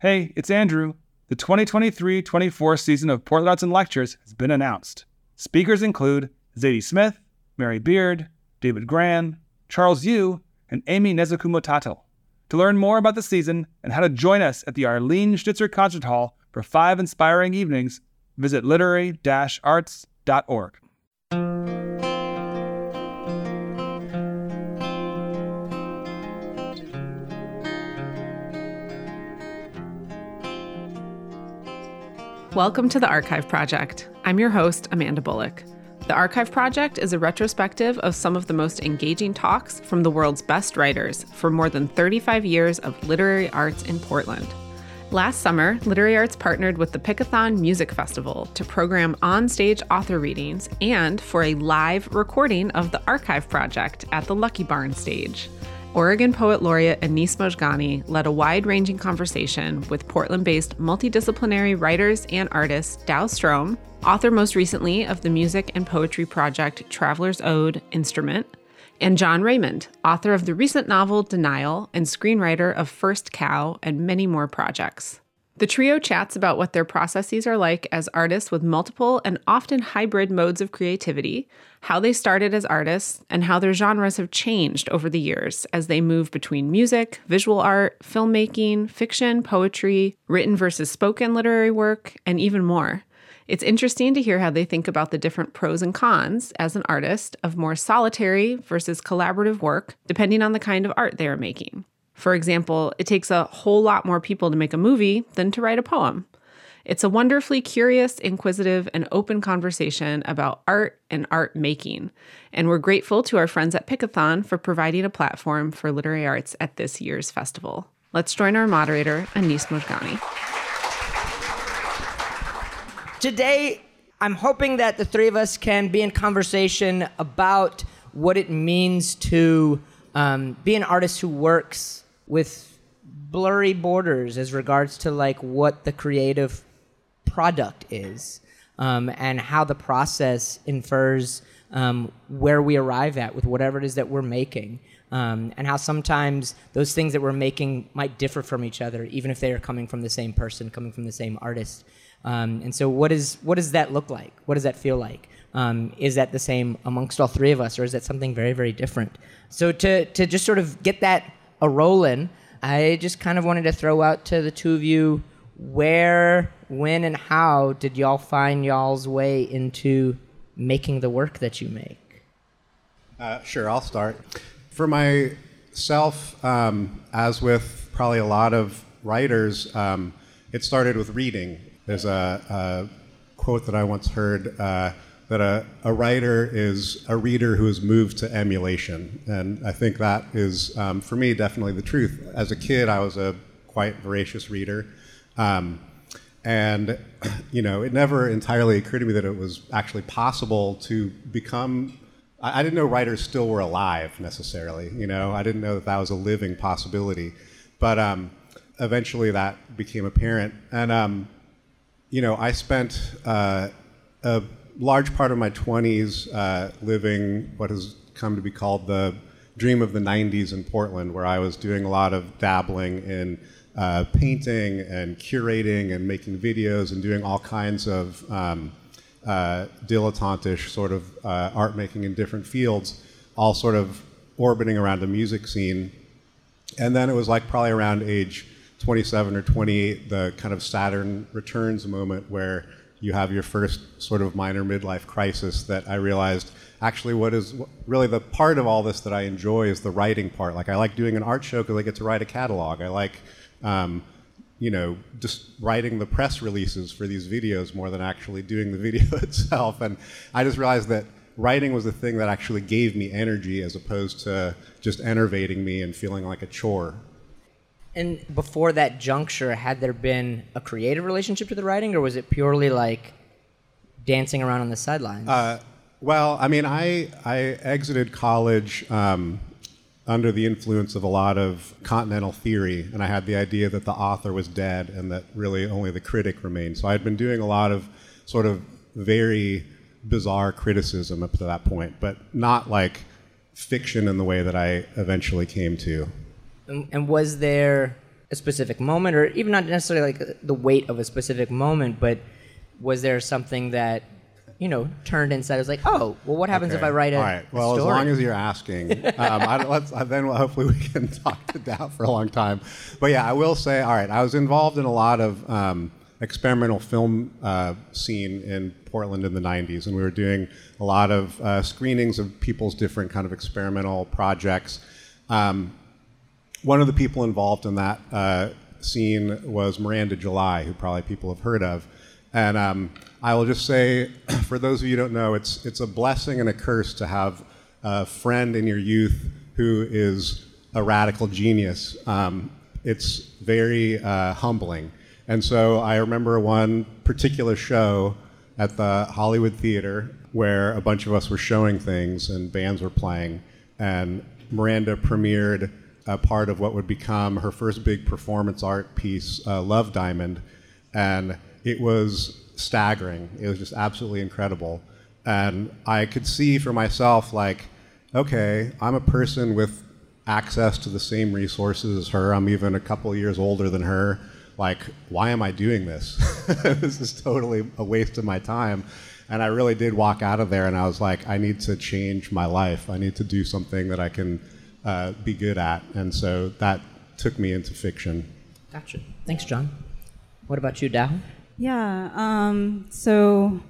Hey, it's Andrew. The 2023 24 season of Portland and Lectures has been announced. Speakers include Zadie Smith, Mary Beard, David Grann, Charles Yu, and Amy Nezhukumatathil To learn more about the season and how to join us at the Arlene Schnitzer Concert Hall for five inspiring evenings, visit literary Welcome to the Archive Project. I'm your host, Amanda Bullock. The Archive Project is a retrospective of some of the most engaging talks from the world's best writers for more than 35 years of literary arts in Portland. Last summer, Literary Arts partnered with the Pickathon Music Festival to program on-stage author readings and for a live recording of the Archive Project at the Lucky Barn stage. Oregon Poet Laureate Anis Mojgani led a wide ranging conversation with Portland based multidisciplinary writers and artists Dao Strom, author most recently of the music and poetry project Traveler's Ode Instrument, and Jon Raymond, author of the recent novel Denial and screenwriter of First Cow and many more projects. The trio chats about what their processes are like as artists with multiple and often hybrid modes of creativity, how they started as artists, and how their genres have changed over the years as they move between music, visual art, filmmaking, fiction, poetry, written versus spoken literary work, and even more. It's interesting to hear how they think about the different pros and cons as an artist of more solitary versus collaborative work, depending on the kind of art they are making. For example, it takes a whole lot more people to make a movie than to write a poem. It's a wonderfully curious, inquisitive, and open conversation about art and art making. And we're grateful to our friends at Pickathon for providing a platform for literary arts at this year's festival. Let's join our moderator, Anis Mojgani. Today, I'm hoping that the three of us can be in conversation about what it means to um, be an artist who works with blurry borders as regards to like what the creative product is um, and how the process infers um, where we arrive at with whatever it is that we're making um, and how sometimes those things that we're making might differ from each other even if they are coming from the same person coming from the same artist. Um, and so what is what does that look like? What does that feel like? Um, is that the same amongst all three of us or is that something very very different? So to, to just sort of get that a rolling, I just kind of wanted to throw out to the two of you where, when, and how did y'all find y'all's way into making the work that you make? Uh, sure, I'll start. For myself, um, as with probably a lot of writers, um, it started with reading. There's a, a quote that I once heard. Uh, that a, a writer is a reader who is moved to emulation. And I think that is, um, for me, definitely the truth. As a kid, I was a quite voracious reader. Um, and, you know, it never entirely occurred to me that it was actually possible to become. I, I didn't know writers still were alive necessarily, you know, I didn't know that that was a living possibility. But um, eventually that became apparent. And, um, you know, I spent uh, a large part of my 20s uh, living what has come to be called the dream of the 90s in Portland, where I was doing a lot of dabbling in uh, painting and curating and making videos and doing all kinds of um, uh, dilettantish sort of uh, art making in different fields, all sort of orbiting around the music scene. And then it was like probably around age 27 or 28, the kind of Saturn returns moment where you have your first sort of minor midlife crisis that I realized actually what is really the part of all this that I enjoy is the writing part. Like I like doing an art show because I get to write a catalog. I like, um, you know, just writing the press releases for these videos more than actually doing the video itself. And I just realized that writing was the thing that actually gave me energy as opposed to just enervating me and feeling like a chore. And before that juncture, had there been a creative relationship to the writing, or was it purely like dancing around on the sidelines? Uh, well, I mean, I I exited college um, under the influence of a lot of continental theory, and I had the idea that the author was dead and that really only the critic remained. So I had been doing a lot of sort of very bizarre criticism up to that point, but not like fiction in the way that I eventually came to. And, and was there a specific moment, or even not necessarily like the weight of a specific moment, but was there something that you know turned inside? It was like, oh, well, what happens if I write a, All right. a Well, as long as you're asking, um, I, let's, uh, then hopefully we can talk to Dao for a long time. But yeah, I will say, all right, I was involved in a lot of um, experimental film uh, scene in Portland in the 90s, and we were doing a lot of uh, screenings of people's different kind of experimental projects. Um, one of the people involved in that uh, scene was Miranda July, who probably people have heard of. And um, I will just say, for those of you who don't know, it's, it's a blessing and a curse to have a friend in your youth who is a radical genius. Um, it's very uh, humbling. And so I remember one particular show at the Hollywood Theater where a bunch of us were showing things and bands were playing. And Miranda premiered a part of what would become her first big performance art piece, uh, Love Diamond. And it was staggering. It was just absolutely incredible. And I could see for myself, like, okay, I'm a person with access to the same resources as her. I'm even a couple years older than her. Like, why am I doing this? this is totally a waste of my time. And I really did walk out of there and I was like, I need to change my life. I need to do something that I can uh, be good at. And so that took me into fiction. Gotcha. Thanks, Jon. What about you, Dao? Yeah. Um, so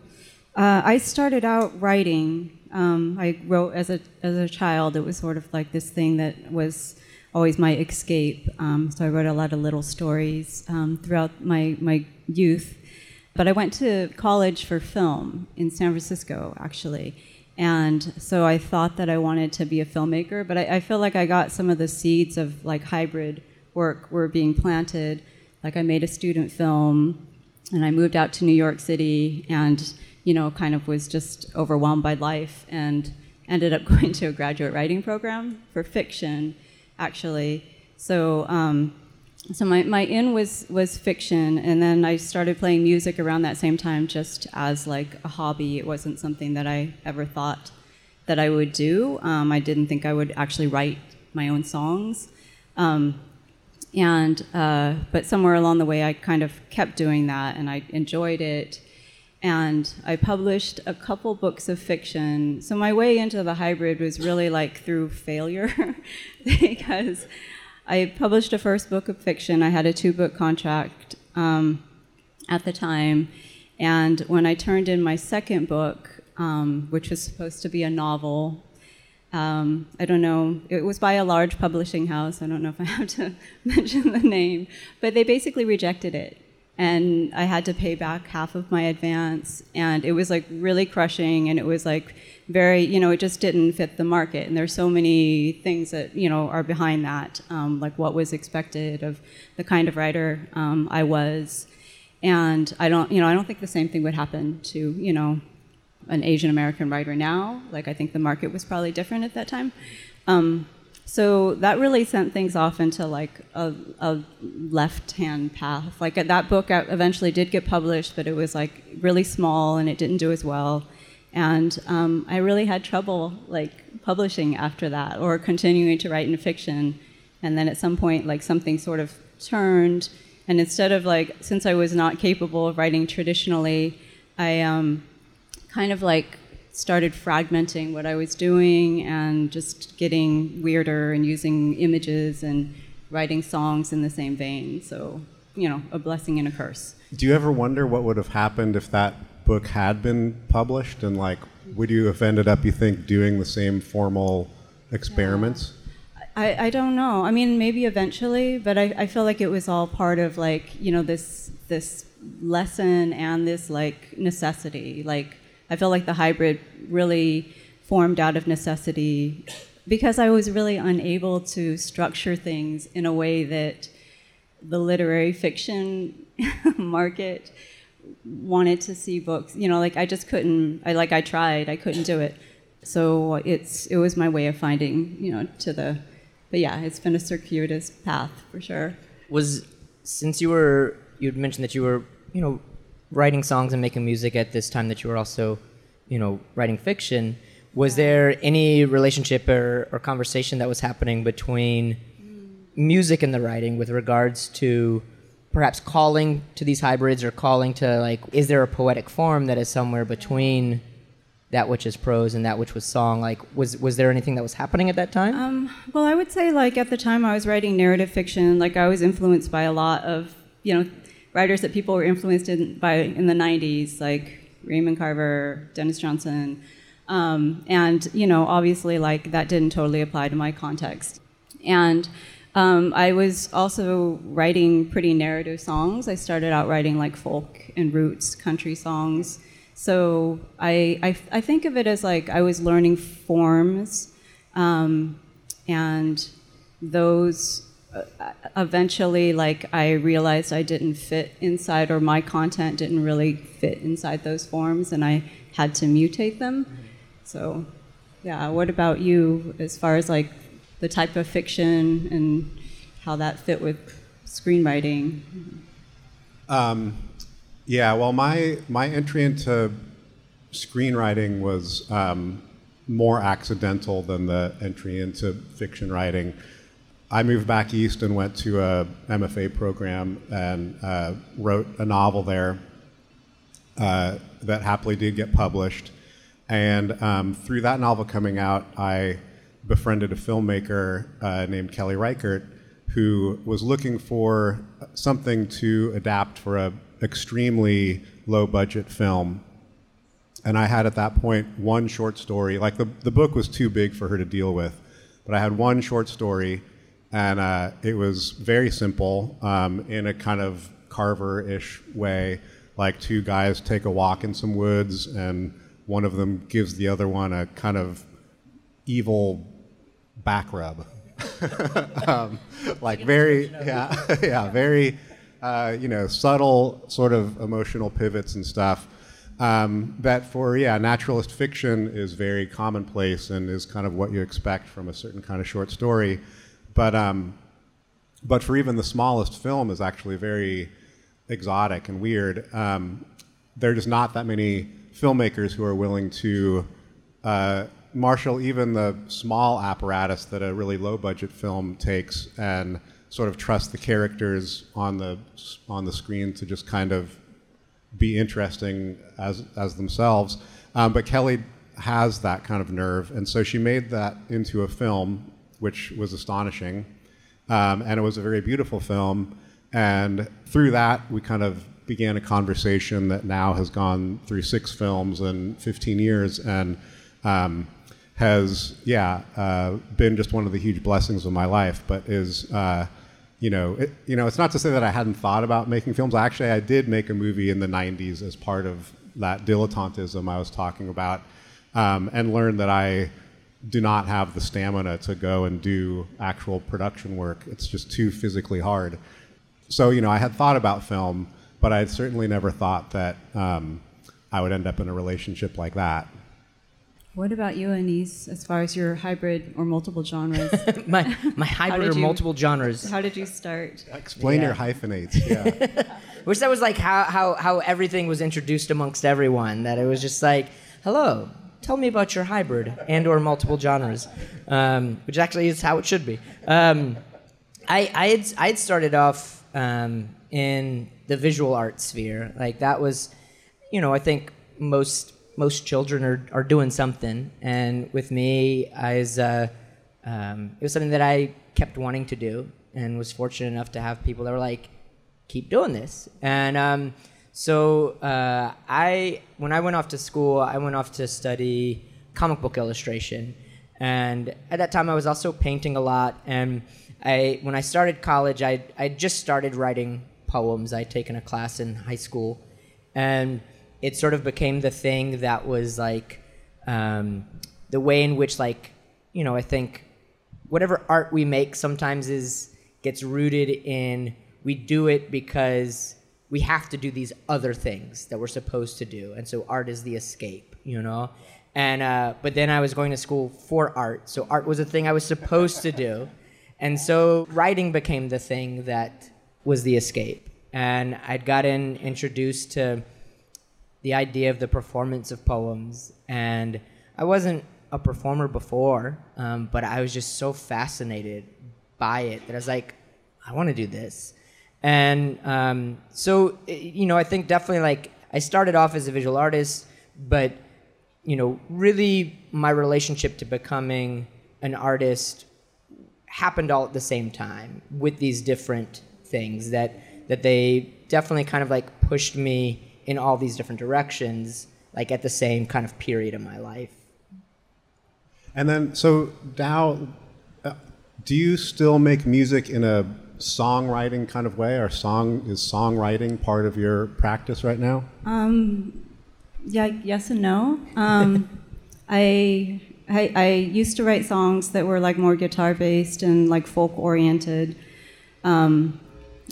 uh, I started out writing. Um, I wrote as a as a child. It was sort of like this thing that was always my escape. Um, so I wrote a lot of little stories um, throughout my my youth. But I went to college for film in San Francisco, actually. And so I thought that I wanted to be a filmmaker, but I, I feel like I got some of the seeds of like hybrid work were being planted. Like I made a student film and I moved out to New York City and you know kind of was just overwhelmed by life and ended up going to a graduate writing program for fiction actually. So um, so my, my in was was fiction. And then I started playing music around that same time just as like a hobby. It wasn't something that I ever thought that I would do. Um, I didn't think I would actually write my own songs. Um, and uh, but somewhere along the way i kind of kept doing that and i enjoyed it. And i published a couple books of fiction. So my way into the hybrid was really like through failure because i published a first book of fiction. I had a two book contract um, at the time. And when i turned in my second book um, which was supposed to be a novel um, I don't know. It was by a large publishing house. I don't know if I have to mention the name, but they basically rejected it, and I had to pay back half of my advance, and it was like really crushing, and it was like very, you know, it just didn't fit the market, and there's so many things that you know are behind that, um, like what was expected of the kind of writer um, I was, and I don't, you know, I don't think the same thing would happen to, you know, an Asian American writer now. Like I think the market was probably different at that time. Um, so that really sent things off into like a, a left-hand path. Like that book eventually did get published, but it was like really small and it didn't do as well. And um, I really had trouble like publishing after that or continuing to write in fiction. And then at some point, like something sort of turned. And instead of like, since I was not capable of writing traditionally, I um, kind of like started fragmenting what I was doing and just getting weirder and using images and writing songs in the same vein. So, you know, a blessing and a curse. Do you ever wonder what would have happened if that book had been published? And like, would you have ended up, you think, doing the same formal experiments? I, I don't know. I mean, maybe eventually, but I, I feel like it was all part of like, you know, this this lesson and this like necessity. Like I feel like the hybrid really formed out of necessity because I was really unable to structure things in a way that the literary fiction market wanted to see books. You know, like I just couldn't. I like I tried, I couldn't do it. So it's it was my way of finding, you know, to the. But yeah, it's been a circuitous path for sure. Was since you were you'd mentioned that you were you know writing songs and making music at this time that you were also you know writing fiction. Was there any relationship or, or conversation that was happening between music and the writing with regards to perhaps calling to these hybrids or calling to like is there a poetic form that is somewhere between that which is prose and that which was song? Like was was there anything that was happening at that time? Um, well, I would say like at the time I was writing narrative fiction, like I was influenced by a lot of you know writers that people were influenced in, by in the '90s, like Raymond Carver, Denis Johnson, um, and you know obviously like that didn't totally apply to my context, and. Um, I was also writing pretty narrative songs. I started out writing like folk and roots country songs. So I, I, I think of it as like I was learning forms um, and those eventually like i realized i didn't fit inside or my content didn't really fit inside those forms and i had to mutate them so yeah what about you as far as like the type of fiction and how that fit with screenwriting Um, yeah, well, my my entry into screenwriting was um, more accidental than the entry into fiction writing. I moved back east and went to a MFA program and uh, wrote a novel there uh, that happily did get published. And um, through that novel coming out, I befriended a filmmaker uh, named Kelly Reichardt who was looking for something to adapt for a extremely low budget film. And I had at that point one short story. Like the, the book was too big for her to deal with, but I had one short story, and uh, it was very simple um, in a kind of Carver ish way. Like two guys take a walk in some woods, and one of them gives the other one a kind of evil back rub. um, like very, yeah, yeah, very, uh, you know, subtle sort of emotional pivots and stuff. Um, that for yeah, naturalist fiction is very commonplace and is kind of what you expect from a certain kind of short story, but um, but for even the smallest film is actually very exotic and weird. Um, there are just not that many filmmakers who are willing to uh, marshal even the small apparatus that a really low budget film takes and sort of trust the characters on the on the screen to just kind of be interesting as as themselves. Um, but Kelly has that kind of nerve, and so she made that into a film, which was astonishing, um, and it was a very beautiful film. And through that, we kind of began a conversation that now has gone through six films and 15 years, and um, has yeah uh, been just one of the huge blessings of my life. But is uh, you know it, you know it's not to say that I hadn't thought about making films. Actually, I did make a movie in the '90s as part of that dilettantism I was talking about, um, and learned that I do not have the stamina to go and do actual production work. It's just too physically hard. So you know I had thought about film, but I had certainly never thought that um, I would end up in a relationship like that. what about you Anis as far as your hybrid or multiple genres my my hybrid or you- multiple genres how did you start Explain Yeah. your hyphenates. Yeah. Wish that was like how, how, how everything was introduced amongst everyone. That it was just like, hello, tell me about your hybrid and or multiple genres, um, which actually is how it should be. Um, I, I, had, I had started off um, in the visual art sphere. Like that was, you know, I think most most children are, are doing something. And with me, I was, uh, um, it was something that I kept wanting to do and was fortunate enough to have people that were like, keep doing this. And um, so uh, I, when I went off to school, I went off to study comic book illustration. And at that time, I was also painting a lot. And I, when I started college, I, I just started writing poems. I'd taken a class in high school. And it sort of became the thing that was like um, the way in which, like, you know, I think whatever art we make sometimes is gets rooted in we do it because we have to do these other things that we're supposed to do. And so art is the escape you know? And uh, but then i was going to school for art. So art was a thing i was supposed to do. And so writing became the thing that was the escape. And i'd gotten introduced to the idea of the performance of poems. And I wasn't a performer before, um, but I was just so fascinated by it that I was like, I want to do this. And um, so, you know, I think definitely like I started off as a visual artist, but, you know, really my relationship to becoming an artist happened all at the same time with these different things that that they definitely kind of like pushed me in all these different directions like at the same kind of period of my life. And then, so Dao, uh, do you still make music in a songwriting kind of way? Or song is songwriting part of your practice right now? Yeah, yes and no. Um, I, I I used to write songs that were like more guitar based and like folk oriented, um,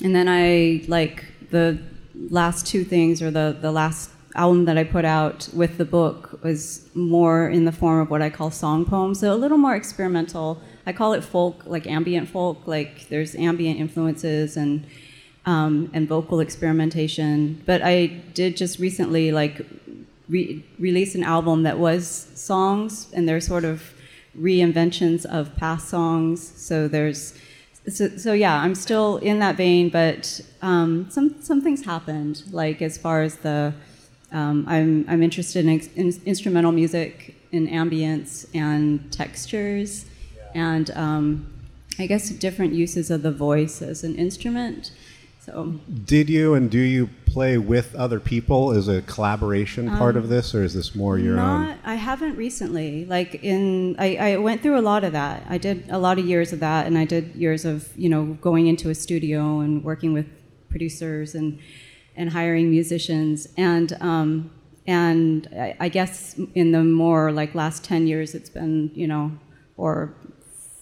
and then I like the last two things or the the last album that I put out with the book was more in the form of what I call song poems, so a little more experimental. I call it folk, like ambient folk. Like there's ambient influences and um, and vocal experimentation. But I did just recently like re- release an album that was songs, and they're sort of reinventions of past songs. So there's so, so yeah, I'm still in that vein, but um, some some things happened. Like as far as the um, I'm I'm interested in, in instrumental music, in ambience and textures, and um, I guess different uses of the voice as an instrument. So Did you and do you play with other people? Is a collaboration part of this, or is this more your own? I haven't recently. Like in, I, I went through a lot of that. I did a lot of years of that, and I did years of you know going into a studio and working with producers and and hiring musicians. And um, and I, I guess in the more like last ten years, it's been you know or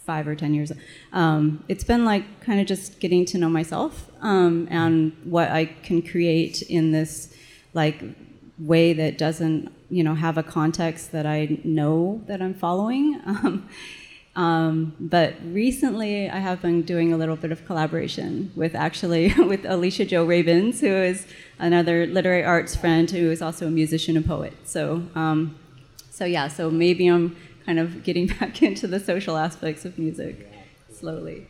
five or ten years. Um, it's been like kind of just getting to know myself um, and what I can create in this like way that doesn't you know have a context that I know that I'm following. Um, but recently, I have been doing a little bit of collaboration with actually with Alicia Jo Rabins, who is another literary arts friend who is also a musician and poet. So, um, so yeah, so maybe I'm kind of getting back into the social aspects of music slowly.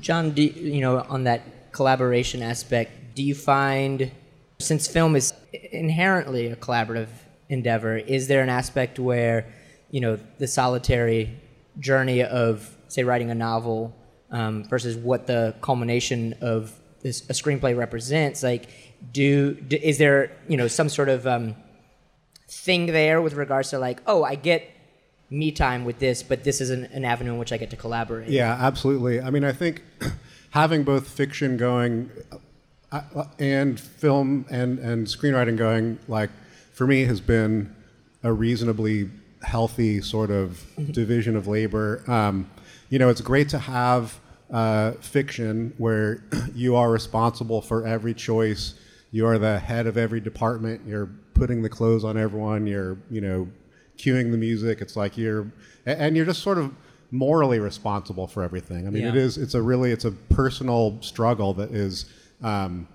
Jon, do you know, on that collaboration aspect, do you find, since film is inherently a collaborative endeavor, is there an aspect where, you know, the solitary journey of, say, writing a novel um, versus what the culmination of this, a screenplay represents, like, do, do is there, you know, some sort of um, thing there with regards to like, oh, I get me time with this, but this is an, an avenue in which I get to collaborate. Yeah, absolutely. I mean, I think having both fiction going uh, uh, and film and, and screenwriting going, like, for me, has been a reasonably healthy sort of division of labor. Um, you know, it's great to have uh, fiction where you are responsible for every choice. You are the head of every department. You're putting the clothes on everyone. You're, you know, cueing the music. It's like you're, and you're just sort of morally responsible for everything. I mean, it Yeah. is. It's a really, it's a personal struggle that is, um,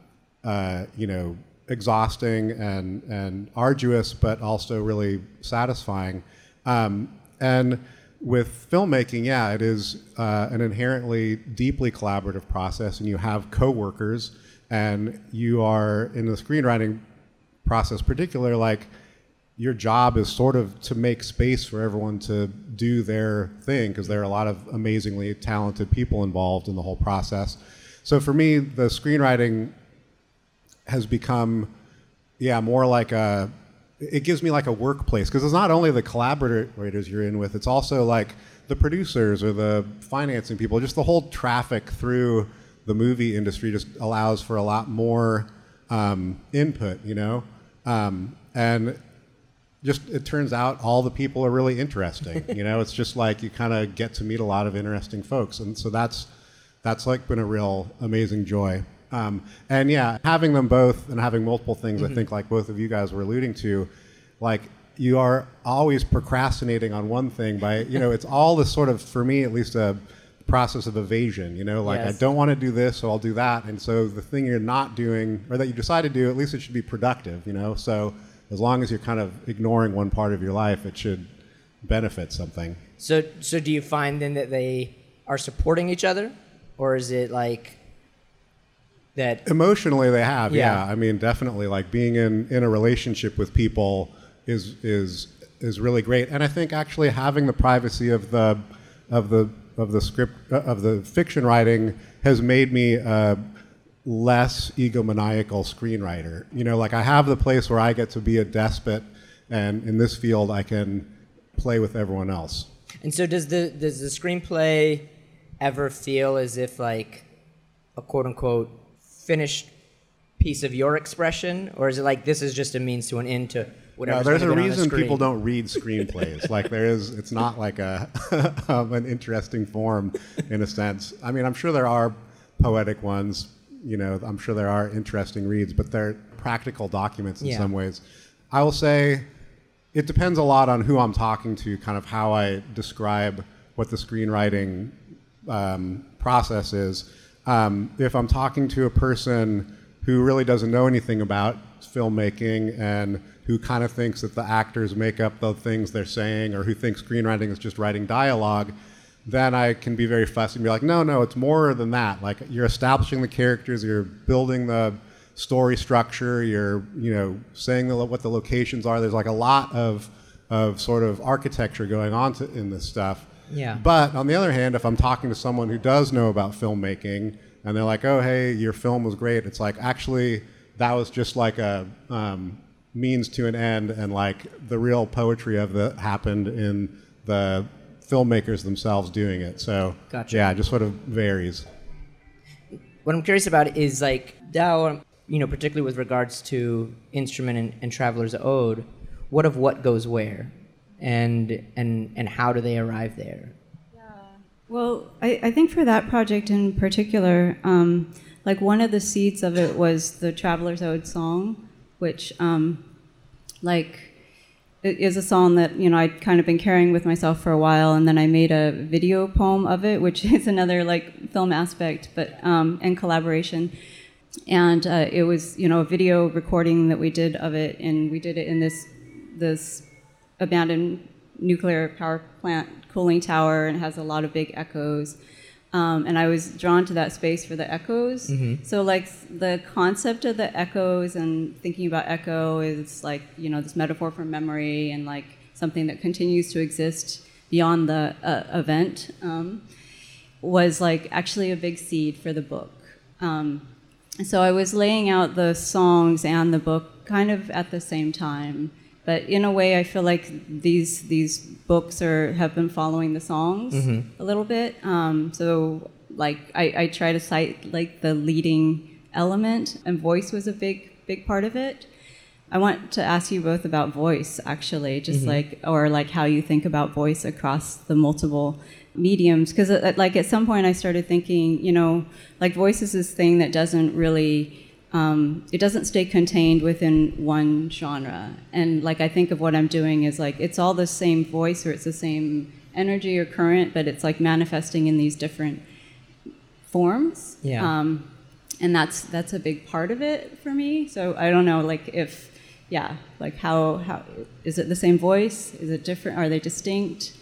uh, you know, exhausting and and arduous, but also really satisfying. Um, and with filmmaking, yeah, it is uh, an inherently deeply collaborative process, and you have coworkers, and you are in the screenwriting process, particular like your job is sort of to make space for everyone to do their thing because there are a lot of amazingly talented people involved in the whole process. So for me, the screenwriting has become, yeah, more like a. It gives me like a workplace because it's not only the collaborators you're in with; it's also like the producers or the financing people. Just the whole traffic through the movie industry just allows for a lot more um, input, you know, um, and just it turns out all the people are really interesting. you know, it's just like you kind of get to meet a lot of interesting folks, and so that's that's like been a real amazing joy. Um, and yeah, having them both and having multiple things, I think, like both of you guys were alluding to, like you are always procrastinating on one thing by you know it's all this sort of for me at least a process of evasion you know? Like Yes. i don't want to do this so i'll do that. And so the thing you're not doing or that you decide to do at least it should be productive you know? So as long as you're kind of ignoring one part of your life it should benefit something. So, so do you find then that they are supporting each other? Or is it like that? Emotionally, they have. Yeah. Yeah. I mean, definitely. Like being in in a relationship with people is is is really great, and I think actually having the privacy of the of the of the script uh, of the fiction writing has made me a less egomaniacal screenwriter. You know, like I have the place where I get to be a despot, and in this field, I can play with everyone else. And so does the does the screenplay ever feel as if like a quote unquote finished piece of your expression, or is it like this is just a means to an end to whatever? No, there's a reason people don't read screenplays. like there is, it's not like a an interesting form in a sense. I mean, I'm sure there are poetic ones. You know, I'm sure there are interesting reads, but they're practical documents in Yeah. some ways. I will say, it depends a lot on who I'm talking to, kind of how I describe what the screenwriting um, process is. Um, if I'm talking to a person who really doesn't know anything about filmmaking and who kind of thinks that the actors make up the things they're saying or who thinks screenwriting is just writing dialogue, then I can be very fussy and be like, no, no, it's more than that. Like you're establishing the characters, you're building the story structure, you're you know saying the, what the locations are. There's like a lot of of sort of architecture going on to, in this stuff. Yeah. But on the other hand, if I'm talking to someone who does know about filmmaking and they're like, "Oh, hey, your film was great," it's like actually that was just like a um, means to an end, and like the real poetry of it happened in the filmmakers themselves doing it. So Gotcha. yeah, it just sort of varies. What I'm curious about is like now, you know, particularly with regards to instrument and, and traveler's ode, what of what goes where, and and and how do they arrive there? Yeah. Well, I, I think for that project in particular, um, like one of the seeds of it was the Traveler's Ode song, which, um, like, is a song that you know I'd kind of been carrying with myself for a while, and then I made a video poem of it, which is another like film aspect, but um, and collaboration. And uh, it was you know a video recording that we did of it, and we did it in this this abandoned nuclear power plant cooling tower and has a lot of big echoes. Um, and I was drawn to that space for the echoes. So, like, the concept of the echoes and thinking about echo is like, you know, this metaphor for memory and like something that continues to exist beyond the uh, event um, was like actually a big seed for the book. Um, so I was laying out the songs and the book kind of at the same time. But in a way, I feel like these these books are have been following the songs mm-hmm. a little bit. Um, so like I, I try to cite like the leading element, and voice was a big big part of it. I want to ask you both about voice, actually, just mm-hmm. like or like how you think about voice across the multiple mediums. Because uh, like at some point, I started thinking, you know, like voice is this thing that doesn't really, um, it doesn't stay contained within one genre. And like I think of what I'm doing is like it's all the same voice or it's the same energy or current, but it's like manifesting in these different forms. Yeah. Um, and that's that's a big part of it for me. So I don't know, like if, yeah, like how how is it the same voice? Is it different? Are they distinct?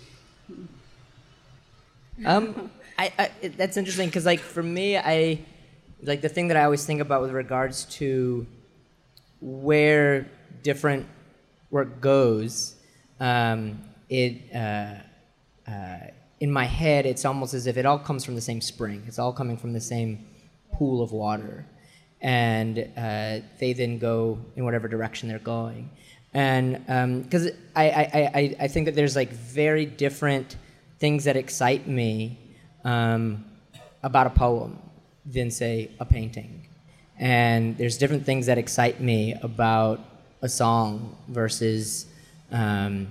Um, I, I that's interesting because like for me, I like the thing that I always think about with regards to where different work goes. Um, it uh, uh, in my head, it's almost as if it all comes from the same spring. It's all coming from the same pool of water, and uh, they then go in whatever direction they're going. And because I, I, I, I- I think that there's like very different things that excite me um, about a poem than say a painting, and there's different things that excite me about a song versus um,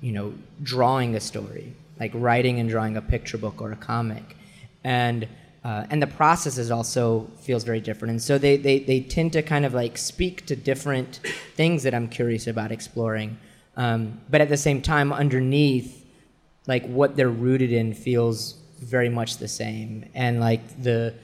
you know drawing a story, like writing and drawing a picture book or a comic, and uh, and the process is also feels very different. And so they, they they tend to kind of like speak to different things that I'm curious about exploring, um, but at the same time, underneath like what they're rooted in feels very much the same. And like the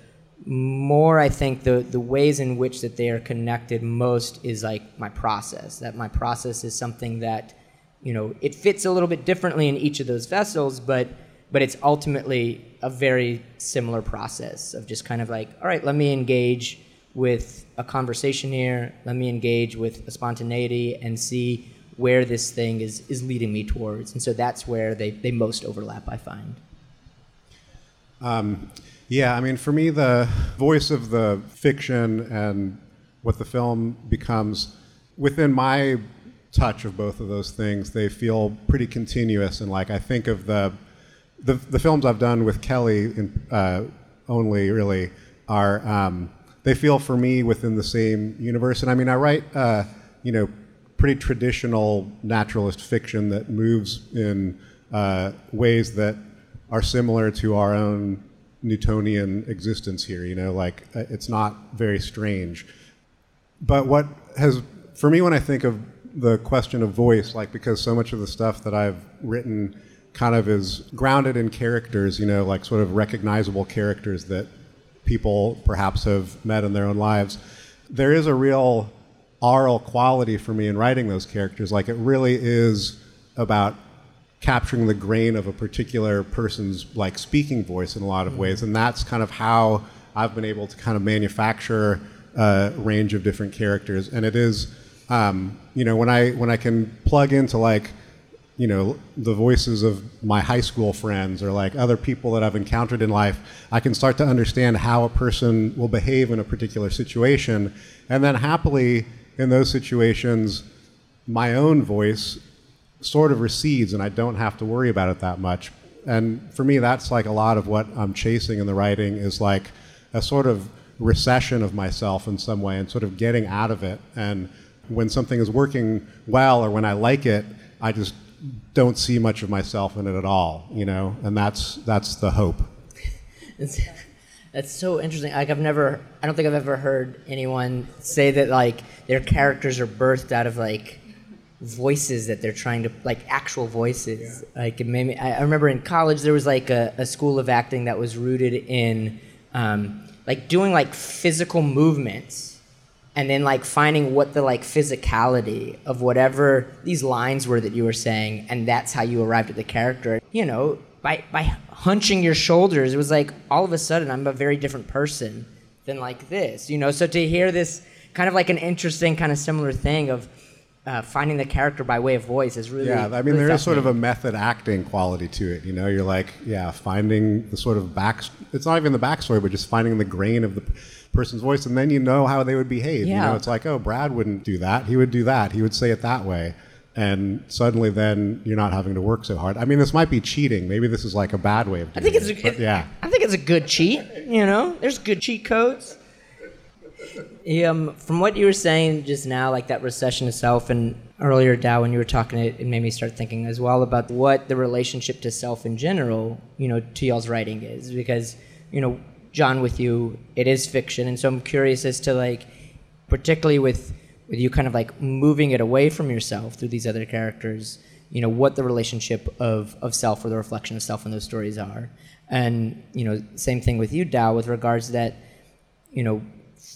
more i think the the ways in which that they are connected most is like my process that my process is something that you know it fits a little bit differently in each of those vessels but but it's ultimately a very similar process of just kind of like, all right, let me engage with a conversation here, let me engage with a spontaneity and see where this thing is, is leading me towards. And so that's where they, they most overlap, I find. Um, yeah, I mean, for me, the voice of the fiction and what the film becomes within my touch of both of those things, they feel pretty continuous. And like, I think of the the, the films I've done with Kelly in, uh, only really are um, they feel for me within the same universe. And I mean, I write uh, you know pretty traditional naturalist fiction that moves in uh, ways that are similar to our own Newtonian existence here. You know, like uh, it's not very strange. But what has, for me, when I think of the question of voice, like because so much of the stuff that I've written kind of is grounded in characters, you know, like sort of recognizable characters that people perhaps have met in their own lives. There is a real aural quality for me in writing those characters. Like it really is about capturing the grain of a particular person's like speaking voice in a lot of ways, and that's kind of how I've been able to kind of manufacture a range of different characters. And it is, um, you know, when I when I can plug into like you know the voices of my high school friends or like other people that I've encountered in life, I can start to understand how a person will behave in a particular situation, and then happily in those situations, my own voice sort of recedes and I don't have to worry about it that much. And for me, that's like a lot of what I'm chasing in the writing is like a sort of recession of myself in some way and sort of getting out of it. And when something is working well or when I like it, I just don't see much of myself in it at all, you know, and that's that's the hope. That's so interesting. Like I've never, I don't think I've ever heard anyone say that like their characters are birthed out of like voices that they're trying to like actual voices. Yeah. Like it made me. I, I remember in college there was like a, a school of acting that was rooted in um, like doing like physical movements and then like finding what the like physicality of whatever these lines were that you were saying and that's how you arrived at the character you know by by hunching your shoulders, it was like all of a sudden I'm a very different person than like this, you know. So to hear this kind of like an interesting kind of similar thing of uh, finding the character by way of voice is really yeah. I mean, really there is sort of a method acting quality to it. You know, you're like yeah, finding the sort of back. It's not even the backstory, but just finding the grain of the person's voice, and then you know how they would behave. Yeah. You know, it's like oh, Brad wouldn't do that. He would do that. He would say it that way and suddenly then you're not having to work so hard. I mean, this might be cheating. Maybe this is like a bad way of doing I think it's it. A, yeah. I think it's a good cheat. You know, there's good cheat codes. Um, from what you were saying just now, like that recession itself, and earlier, Dao, when you were talking, it, it made me start thinking as well about what the relationship to self in general, you know, to y'all's writing is. Because, you know, Jon, with you, it is fiction, and so I'm curious as to like, particularly with with you kind of like moving it away from yourself through these other characters you know what the relationship of, of self or the reflection of self in those stories are and you know same thing with you Dao with regards to that you know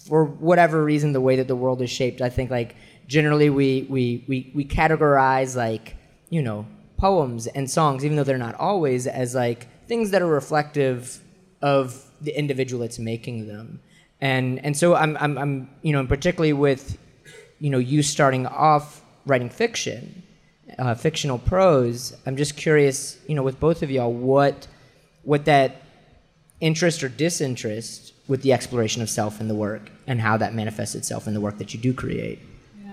for whatever reason the way that the world is shaped I think like generally we we we, we categorize like you know poems and songs even though they're not always as like things that are reflective of the individual that's making them and and so I'm I'm, I'm you know particularly with you know, you starting off writing fiction, uh, fictional prose. I'm just curious, you know, with both of y'all, what what that interest or disinterest with the exploration of self in the work and how that manifests itself in the work that you do create. Yeah.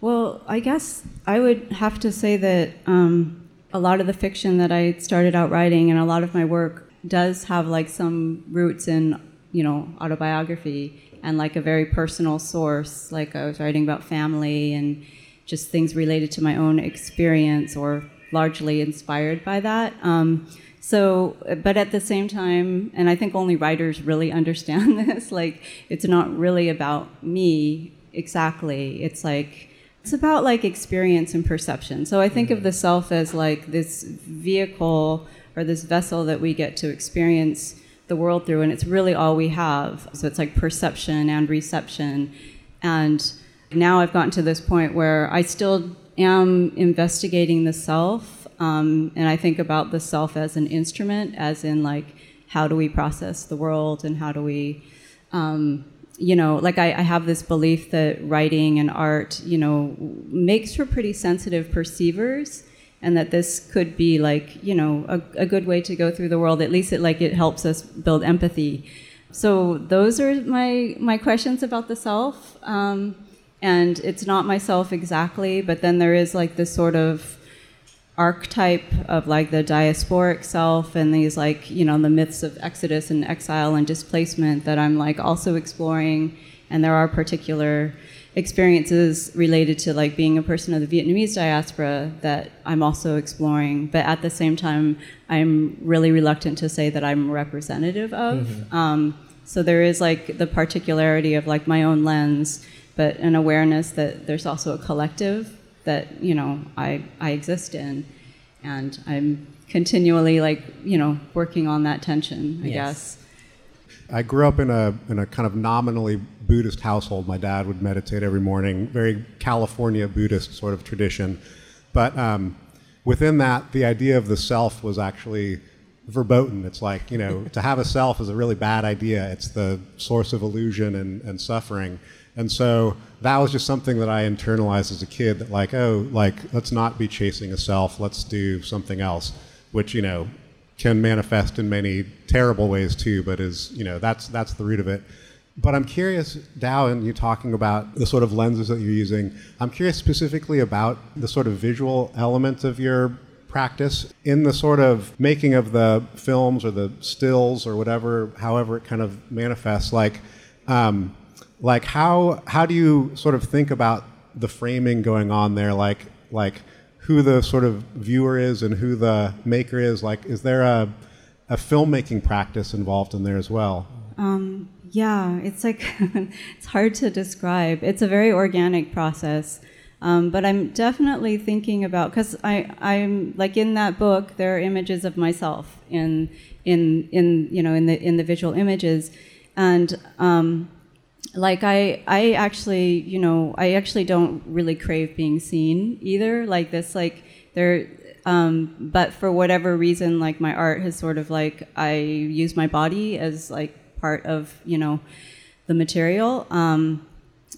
Well, I guess I would have to say that um, a lot of the fiction that I started out writing and a lot of my work does have like some roots in, you know, autobiography and like a very personal source. Like I was writing about family and just things related to my own experience or largely inspired by that. Um, so, but at the same time, and I think only writers really understand this, like it's not really about me exactly. It's like, it's about like experience and perception. So I think of mm-hmm. the self as like this vehicle or this vessel that we get to experience the world through, and it's really all we have. So it's like perception and reception. And now I've gotten to this point where I still am investigating the self, um, and I think about the self as an instrument, as in like how do we process the world and how do we, um, you know, like I, I, have this belief that writing and art, you know, makes for pretty sensitive perceivers, and that this could be like, you know, a, a good way to go through the world. At least it like it helps us build empathy. So those are my my questions about the self. Um, and it's not myself exactly, but then there is like this sort of archetype of like the diasporic self and these like you know the myths of exodus and exile and displacement that i'm like also exploring. And there are particular experiences related to like being a person of the vietnamese diaspora that i'm also exploring. But at the same time i'm really reluctant to say that i'm representative of. Mm-hmm. um, so there is like the particularity of like my own lens but an awareness that there's also a collective that you know I I exist in, and I'm continually like you know working on that tension. I yes. guess. I grew up in a in a kind of nominally Buddhist household. My dad would meditate every morning, very California Buddhist sort of tradition, but um, within that, the idea of the self was actually verboten. It's like you know to have a self is a really bad idea. It's the source of illusion and, and suffering. And so that was just something that I internalized as a kid that like, oh, like let's not be chasing a self, let's do something else, which, you know, can manifest in many terrible ways too, but is, you know, that's that's the root of it. But I'm curious, Dao, and you talking about the sort of lenses that you're using. I'm curious specifically about the sort of visual element of your practice in the sort of making of the films or the stills or whatever, however it kind of manifests. Like, um, like how how do you sort of think about the framing going on there? Like like who the sort of viewer is and who the maker is. Like is there a a filmmaking practice involved in there as well? Um, yeah it's like it's hard to describe. It's a very organic process. Um, but i'm definitely thinking about because i i'm like in that book there are images of myself in in in you know in the in the visual images. And um, like I I actually you know I actually don't really crave being seen either. Like this like there um, but for whatever reason like my art has sort of like I use my body as like part of you know the material. Um,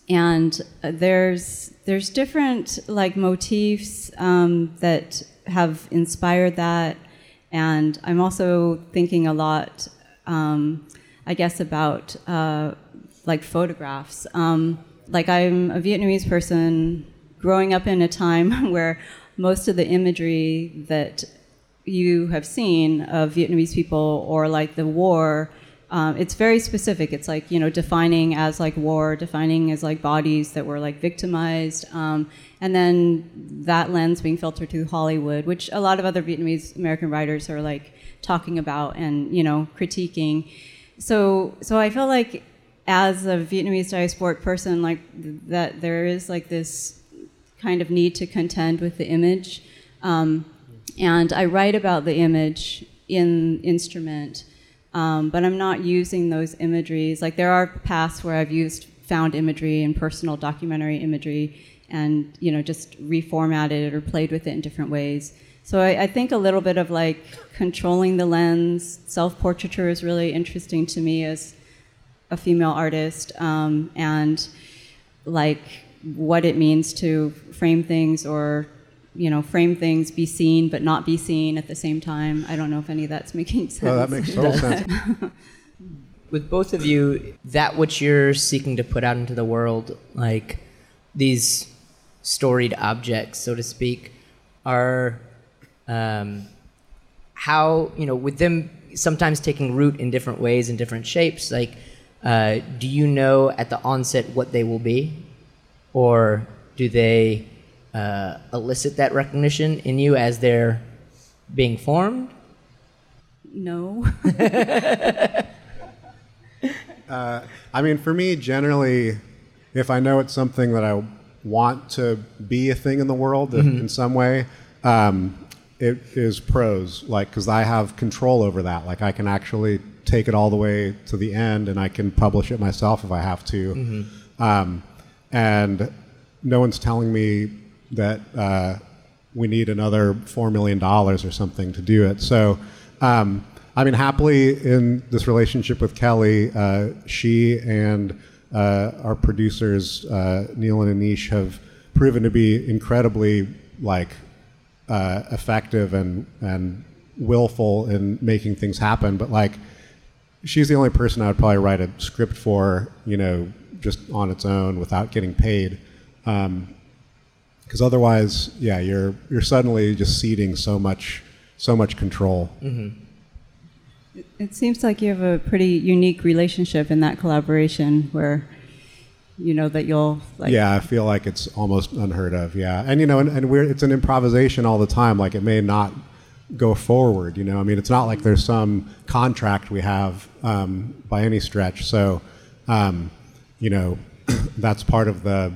and there's there's different like motifs um, that have inspired that. And I'm also thinking a lot um, I guess about uh, like photographs. Um, like I'm a Vietnamese person growing up in a time where most of the imagery that you have seen of Vietnamese people or like the war, um, it's very specific. It's like you know defining as like war, defining as like bodies that were like victimized, um, and then that lens being filtered through Hollywood, which a lot of other Vietnamese American writers are like talking about and you know critiquing. So so I feel like as a Vietnamese diasporic person, like that, there is like this kind of need to contend with the image, um, and I write about the image in instrument, um, but I'm not using those imageries. Like there are paths where I've used found imagery and personal documentary imagery, and you know just reformatted it or played with it in different ways. So I, I think a little bit of like controlling the lens, self-portraiture is really interesting to me as a female artist um, and like what it means to frame things or you know frame things be seen but not be seen at the same time. I don't know if any of that's making sense oh that makes total sense. With both of you that which you're seeking to put out into the world? Like these storied objects so to speak are um, how you know with them sometimes taking root in different ways and different shapes like uh, do you know at the onset what they will be? Or do they uh, elicit that recognition in you as they're being formed? No. uh, I mean, for me, generally, if I know it's something that I want to be a thing in the world mm-hmm. in some way, um, it is prose, like because I have control over that. Like I can actually take it all the way to the end, and I can publish it myself if I have to. Mm-hmm. Um, and no one's telling me that uh, we need another four million dollars or something to do it. So, um, I mean, happily in this relationship with Kelly, uh, she and uh, our producers uh, Neil and Anish have proven to be incredibly like uh, effective and and willful in making things happen. But like, she's the only person I would probably write a script for, you know, just on its own without getting paid. Um, because otherwise, yeah, you're you're suddenly just ceding so much so much control. Mm-hmm. It, it seems like you have a pretty unique relationship in that collaboration, where you know that you'll like. Yeah, I feel like it's almost unheard of. Yeah, and you know, and, and we're it's an improvisation all the time. Like it may not go forward. You know, I mean, it's not like there's some contract we have um, by any stretch. So, um, you know, that's part of the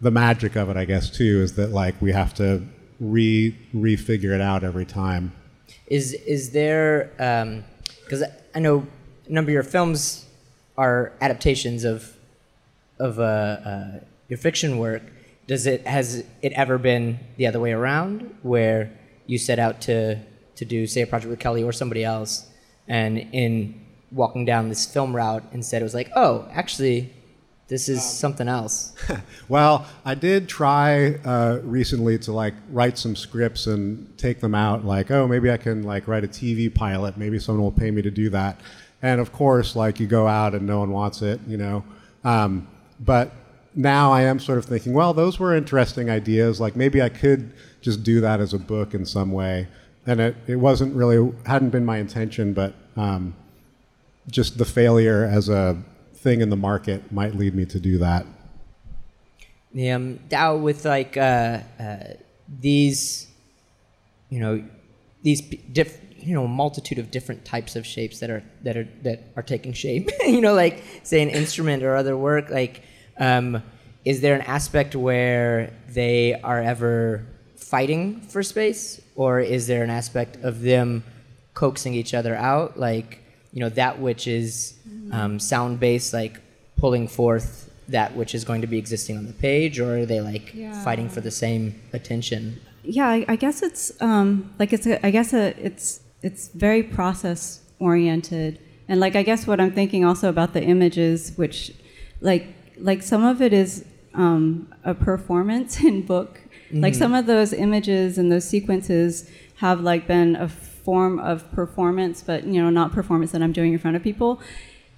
the magic of it, I guess, too, is that like we have to re refigure it out every time. Is is there because um, I know a number of your films are adaptations of of uh, uh, your fiction work. Does it has it ever been the other way around, where you set out to to do say a project with Kelly or somebody else, and in walking down this film route, instead it was like, oh, actually, this is um, something else. well, I did try uh, recently to like write some scripts and take them out. Like, oh, maybe I can like write a TV pilot. Maybe someone will pay me to do that. And of course, like you go out and no one wants it, you know. Um, but now I am sort of thinking, well, those were interesting ideas. Like maybe I could just do that as a book in some way. And it, it wasn't really hadn't been my intention, but um, just the failure as a thing in the market might lead me to do that. Yeah, um, Dao with like uh, uh, these, you know, these diff, you know, multitude of different types of shapes that are that are that are taking shape. you know, like say an instrument or other work. Like, um, is there an aspect where they are ever fighting for space, or is there an aspect of them coaxing each other out? Like, you know that which is um, sound based, like pulling forth that which is going to be existing on the page, or are they like yeah. fighting for the same attention? Yeah, I, I guess it's um, like it's a, I guess a, it's it's very process oriented, and like I guess what I'm thinking also about the images, which like like some of it is um, a performance in book. Mm-hmm. Like some of those images and those sequences have like been a form of performance, but you know, not performance that I'm doing in front of people.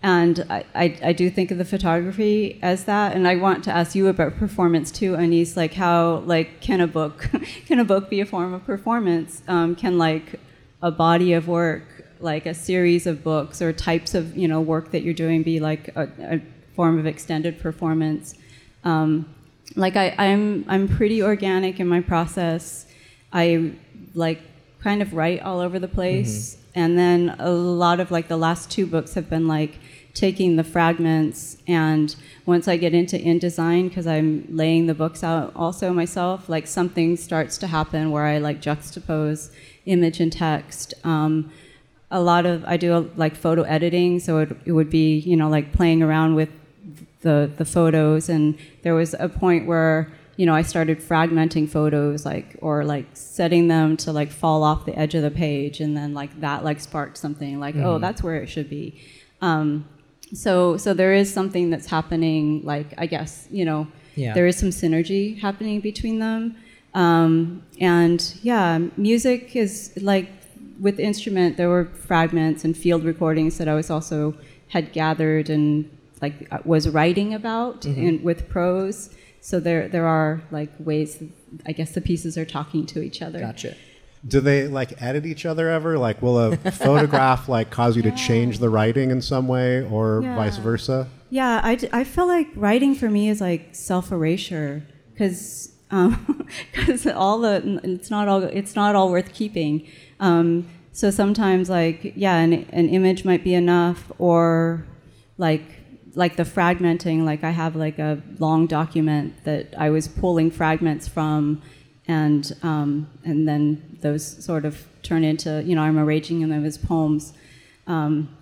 And I, I, I, do think of the photography as that. And I want to ask you about performance too, Anis. Like how like can a book can a book be a form of performance? Um, can like a body of work, like a series of books or types of you know work that you're doing, be like a, a form of extended performance? Um, like I, I'm I'm pretty organic in my process. I like kind of write all over the place. Mm-hmm. And then a lot of like the last two books have been like taking the fragments and once I get into InDesign because I'm laying the books out also myself, like something starts to happen where I like juxtapose image and text. Um, a lot of I do like photo editing, so it, it would be you know like playing around with the the photos, and there was a point where you know, I started fragmenting photos, like or like setting them to like fall off the edge of the page, and then like that like sparked something like, oh, mm-hmm. oh, that's where it should be. Um, so so there is something that's happening. Like I guess you know, yeah. there is some synergy happening between them. Um, and yeah, music is like with instrument. There were fragments and field recordings that I was also had gathered and like was writing about mm-hmm. in, with prose so there there are like ways I guess the pieces are talking to each other. Gotcha. Do they like edit each other ever? Like, will a photograph like cause you to change the writing in some way, or yeah. vice versa? Yeah, I, I feel like writing for me is like self erasure because because um, all the it's not all it's not all worth keeping. Um, so sometimes like yeah, an, an image might be enough, or like like the fragmenting, like I have like a long document that I was pulling fragments from, and um, and then those sort of turn into you know I'm arranging them as poems. Um,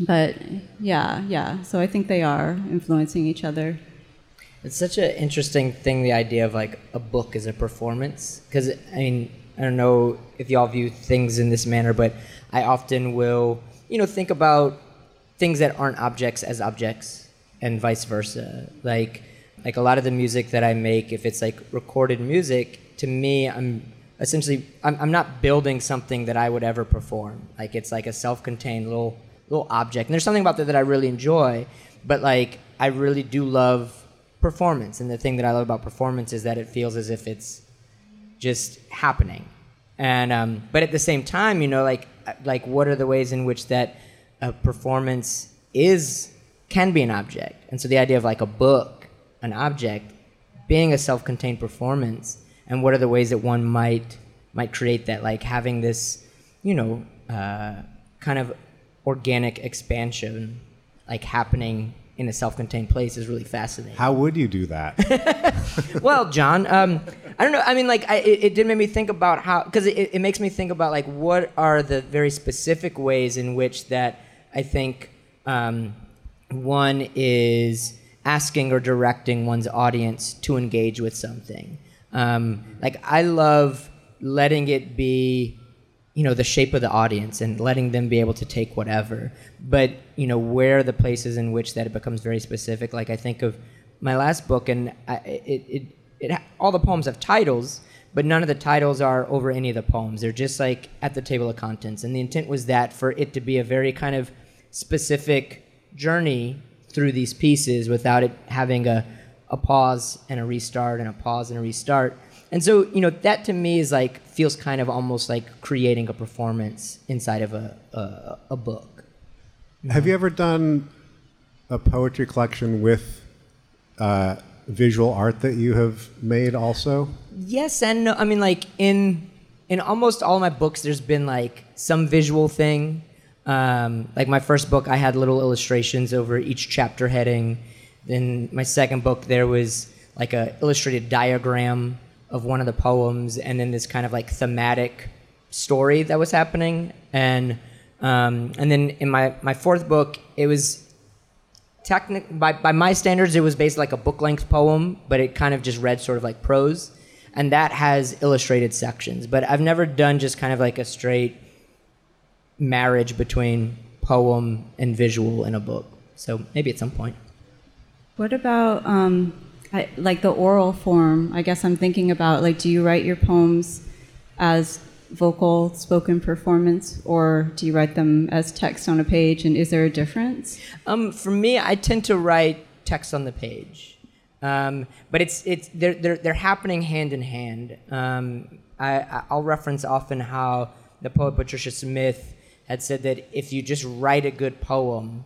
but yeah, yeah. So I think they are influencing each other. It's such an interesting thing, the idea of like a book as a performance. Because, I mean, I don't know if y'all view things in this manner, but I often will, you know, think about things that aren't objects as objects and vice versa. Like, like a lot of the music that I make, if it's like recorded music, to me, I'm essentially, I'm, I'm not building something that I would ever perform. Like, it's like a self contained little, little object. And there's something about that that I really enjoy, but like, I really do love performance. And the thing that I love about performance is that it feels as if it's just happening. And um, but at the same time, you know, like like what are the ways in which that a performance is can be an object? And so the idea of like a book, an object, being a self-contained performance, and what are the ways that one might might create that, like having this, you know, uh, kind of organic expansion, like happening in a self-contained place is really fascinating. How would you do that? well, Jon, um, I don't know. I mean, like, I, it, it did make me think about how, because it, it makes me think about like what are the very specific ways in which that I think um, one is asking or directing one's audience to engage with something. Um, like, I love letting it be you know the shape of the audience and letting them be able to take whatever but you know where are the places in which that it becomes very specific like i think of my last book and I, it, it, it all the poems have titles but none of the titles are over any of the poems. They're just like at the table of contents. And the intent was that for it to be a very kind of specific journey through these pieces without it having a, a pause and a restart and a pause and a restart. And so, you know, that to me is like feels kind of almost like creating a performance inside of a a, a book. Have you ever done a poetry collection with uh, visual art that you have made also? Yes and no. I mean, like in in almost all my books, there's been like some visual thing. Um, like my first book, I had little illustrations over each chapter heading. Then my second book, there was like a illustrated diagram of one of the poems and then this kind of like thematic story that was happening and um, and then in my, my fourth book it was technic by, by my standards it was basically like a book length poem but it kind of just read sort of like prose. And that has illustrated sections but i've never done just kind of like a straight marriage between poem and visual in a book. So maybe at some point. What about um, I, like the oral form, I guess I'm thinking about like, do you write your poems as vocal spoken performance, or do you write them as text on a page? And is there a difference? Um, for me, I tend to write text on the page, um, but it's it's they're, they're they're happening hand in hand. Um, I, I'll reference often how the poet Patricia Smith had said that if you just write a good poem,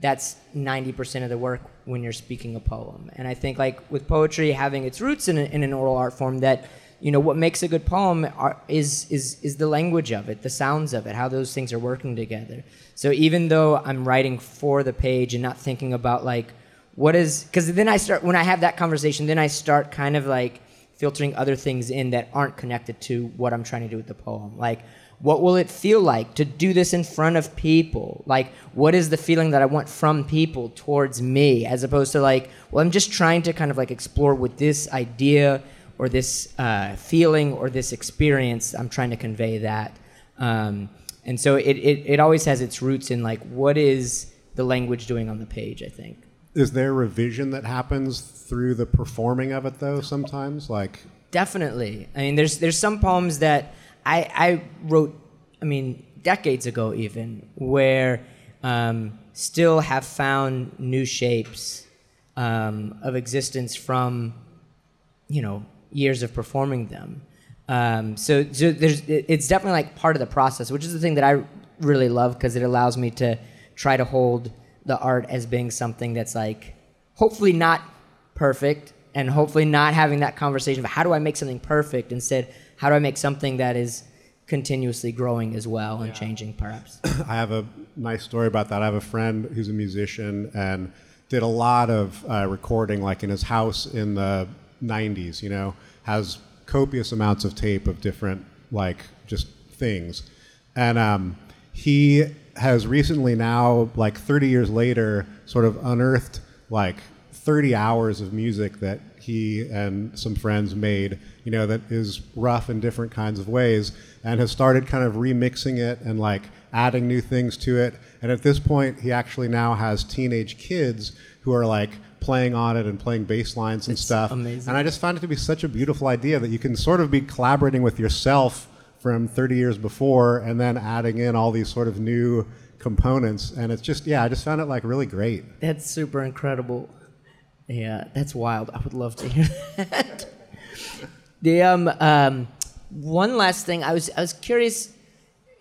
that's 90% of the work when you're speaking a poem. And I think like with poetry having its roots in, a, in an oral art form that you know what makes a good poem are, is is is the language of it, the sounds of it, how those things are working together. So even though I'm writing for the page and not thinking about like what is because then I start when I have that conversation, then I start kind of like filtering other things in that aren't connected to what I'm trying to do with the poem. Like what will it feel like to do this in front of people? Like, what is the feeling that I want from people towards me, as opposed to like, well, I'm just trying to kind of like explore with this idea or this uh, feeling or this experience. I'm trying to convey that. Um, and so it, it, it always has its roots in like, what is the language doing on the page, I think. Is there revision that happens through the performing of it though sometimes? Like Definitely. I mean, there's there's some poems that I, I wrote, I mean, decades ago even, where um, still have found new shapes um, of existence from, you know, years of performing them. Um, so, so there's, it's definitely like part of the process, which is the thing that I really love because it allows me to try to hold the art as being something that's like, hopefully not perfect, and hopefully not having that conversation of how do I make something perfect. Instead, how do I make something that is continuously growing as well and yeah. changing, perhaps? I have a nice story about that. I have a friend who's a musician and did a lot of uh, recording, like in his house in the 90s, you know, has copious amounts of tape of different, like, just things. And um, he has recently now, like 30 years later, sort of unearthed, like, 30 hours of music that he and some friends made, you know, that is rough in different kinds of ways, and has started kind of remixing it and like adding new things to it. And at this point, he actually now has teenage kids who are like playing on it and playing bass lines and It's stuff. amazing. And I just found it to be such a beautiful idea that you can sort of be collaborating with yourself from 30 years before and then adding in all these sort of new components. And it's just, yeah, I just found it like really great. That's super incredible. Yeah, that's wild. I would love to hear that. the um, um, one last thing, I was I was curious.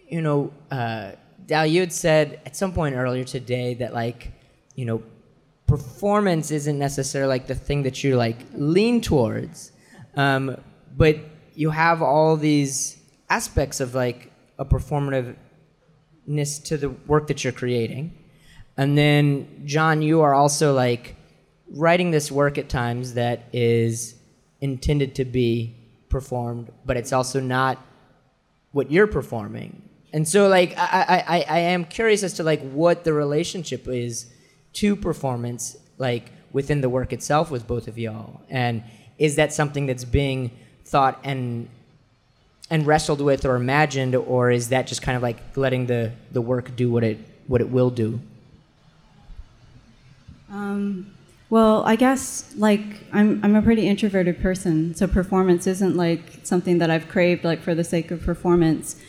You know, uh, Dao, you had said at some point earlier today that like, you know, performance isn't necessarily like the thing that you like lean towards, um, but you have all these aspects of like a performativeness to the work that you're creating. And then, Jon, you are also like writing this work at times that is intended to be performed, but it's also not what you're performing. And so, like, I, I, I, I am curious as to like what the relationship is to performance, like within the work itself, with both of y'all, and is that something that's being thought and and wrestled with or imagined, or is that just kind of like letting the the work do what it what it will do? Um, well, I guess like I'm I'm a pretty introverted person, so performance isn't like something that I've craved like for the sake of performance.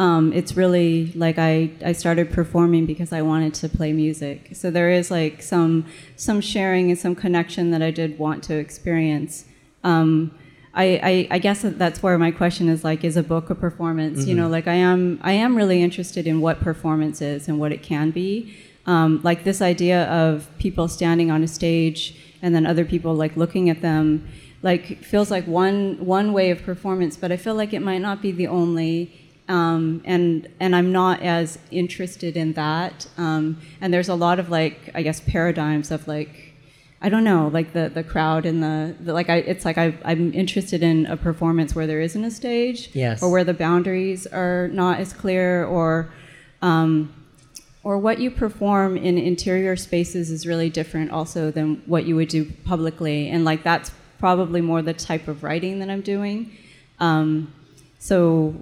Um, it's really like I, I started performing because I wanted to play music. So there is like some some sharing and some connection that I did want to experience. Um, I, I, I guess that's where my question is like, is a book a performance? You know, like I am I am really interested in what performance is and what it can be. Um, like this idea of people standing on a stage and then other people like looking at them like feels like one one way of performance but i feel like it might not be the only um, and and i'm not as interested in that. Um, and there's a lot of like i guess paradigms of like i don't know like the the crowd and the, the like i it's like I, i'm interested in a performance where there isn't a stage Yes. or where the boundaries are not as clear or um, or what you perform in interior spaces is really different also than what you would do publicly. And like that's probably more the type of writing that i'm doing. Um, so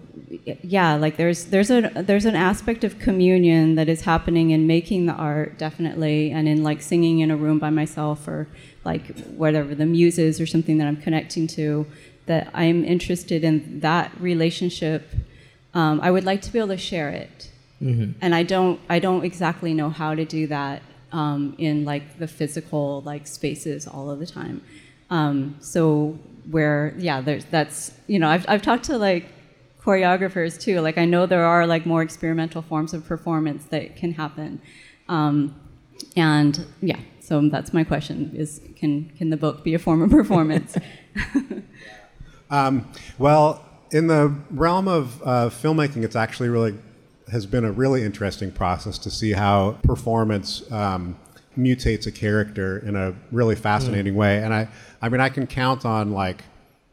yeah like there's there's a there's an aspect of communion that is happening in making the art definitely and in like singing in a room by myself or like whatever the muses or something that i'm connecting to that i'm interested in that relationship. Um, i would like to be able to share it. And I don't I don't exactly know how to do that um, in like the physical like spaces all of the time. Um, so where yeah, there's that's you know I've I've talked to like choreographers too. Like I know there are like more experimental forms of performance that can happen, um, and yeah. So that's my question: is can can the book be a form of performance? Um, well, in the realm of uh, filmmaking, it's actually really has been a really interesting process to see how performance um, mutates a character in a really fascinating way. And I, I mean, I can count on like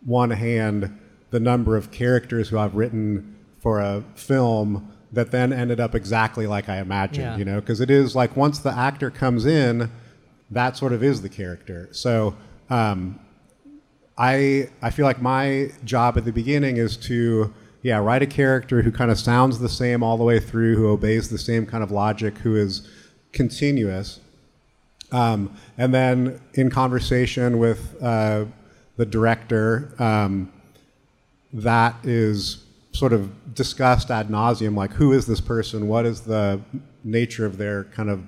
one hand the number of characters who I've written for a film that then ended up exactly like I imagined. Yeah. You know, because it is like once the actor comes in, that sort of is the character. So. Um, I I feel like my job at the beginning is to yeah write a character who kind of sounds the same all the way through, who obeys the same kind of logic, who is continuous, um, and then in conversation with uh, the director, um, that is sort of discussed ad nauseum, like who is this person, what is the nature of their kind of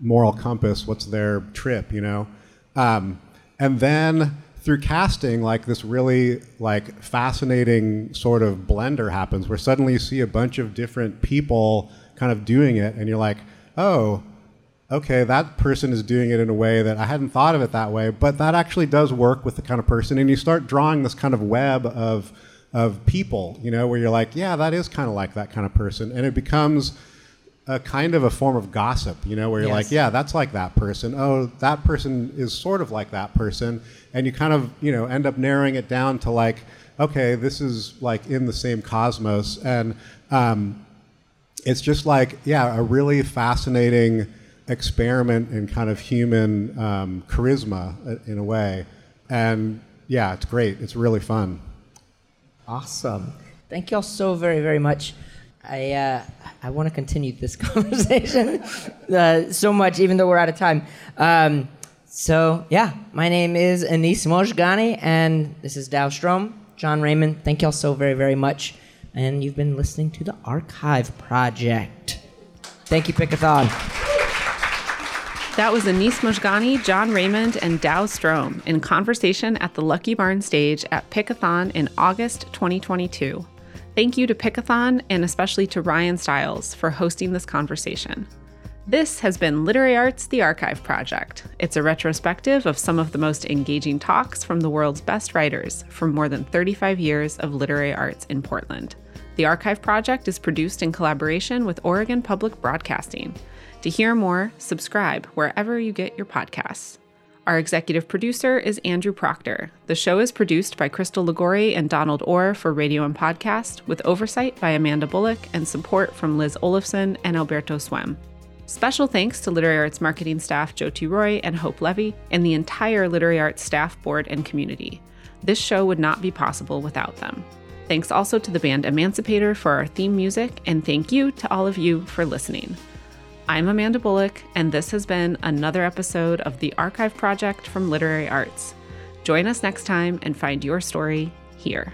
moral compass, what's their trip, you know, um, and then through casting, like this really like fascinating sort of blender happens, where suddenly you see a bunch of different people kind of doing it, and you're like, oh, okay, that person is doing it in a way that I hadn't thought of it that way, but that actually does work with the kind of person. And you start drawing this kind of web of, of people, you know, where you're like, yeah, that is kind of like that kind of person. And it becomes a kind of a form of gossip, you know, where you're Yes. like, yeah, that's like that person. Oh, that person is sort of like that person. And you kind of, you know, end up narrowing it down to like, okay, this is like in the same cosmos. And, um, it's just like yeah a really fascinating experiment in kind of human um, charisma uh, in a way. And yeah, it's great. It's really fun. Awesome. Thank y'all so very, very much. I, uh, I want to continue this conversation uh, so much, even though we're out of time. Um, so, yeah, my name is Anis Mojgani, and this is Dao Strom, Jon Raymond. Thank y'all so very, very much. And you've been listening to the Archive Project. Thank you, Pickathon. That was Anis Mojgani, Jon Raymond, and Dao Strom in conversation at the Lucky Barn stage at Pickathon in August 2022. Thank you to Pickathon and especially to Ryan Stiles for hosting this conversation. This has been Literary Arts The Archive Project. It's a retrospective of some of the most engaging talks from the world's best writers from more than 35 years of literary arts in Portland. The Archive Project is produced in collaboration with Oregon Public Broadcasting. To hear more, subscribe wherever you get your podcasts. Our executive producer is Andrew Proctor. The show is produced by Crystal Ligori and Donald Orr for Radio and Podcast, with oversight by Amanda Bullock and support from Liz Olafson and Alberto Swem. Special thanks to Literary Arts marketing staff Jyoti Roy and Hope Levy, and the entire Literary Arts staff, board, and community. This show would not be possible without them. Thanks also to the band Emancipator for our theme music, and thank you to all of you for listening. I'm Amanda Bullock, and this has been another episode of the Archive Project from Literary Arts. Join us next time and find your story here.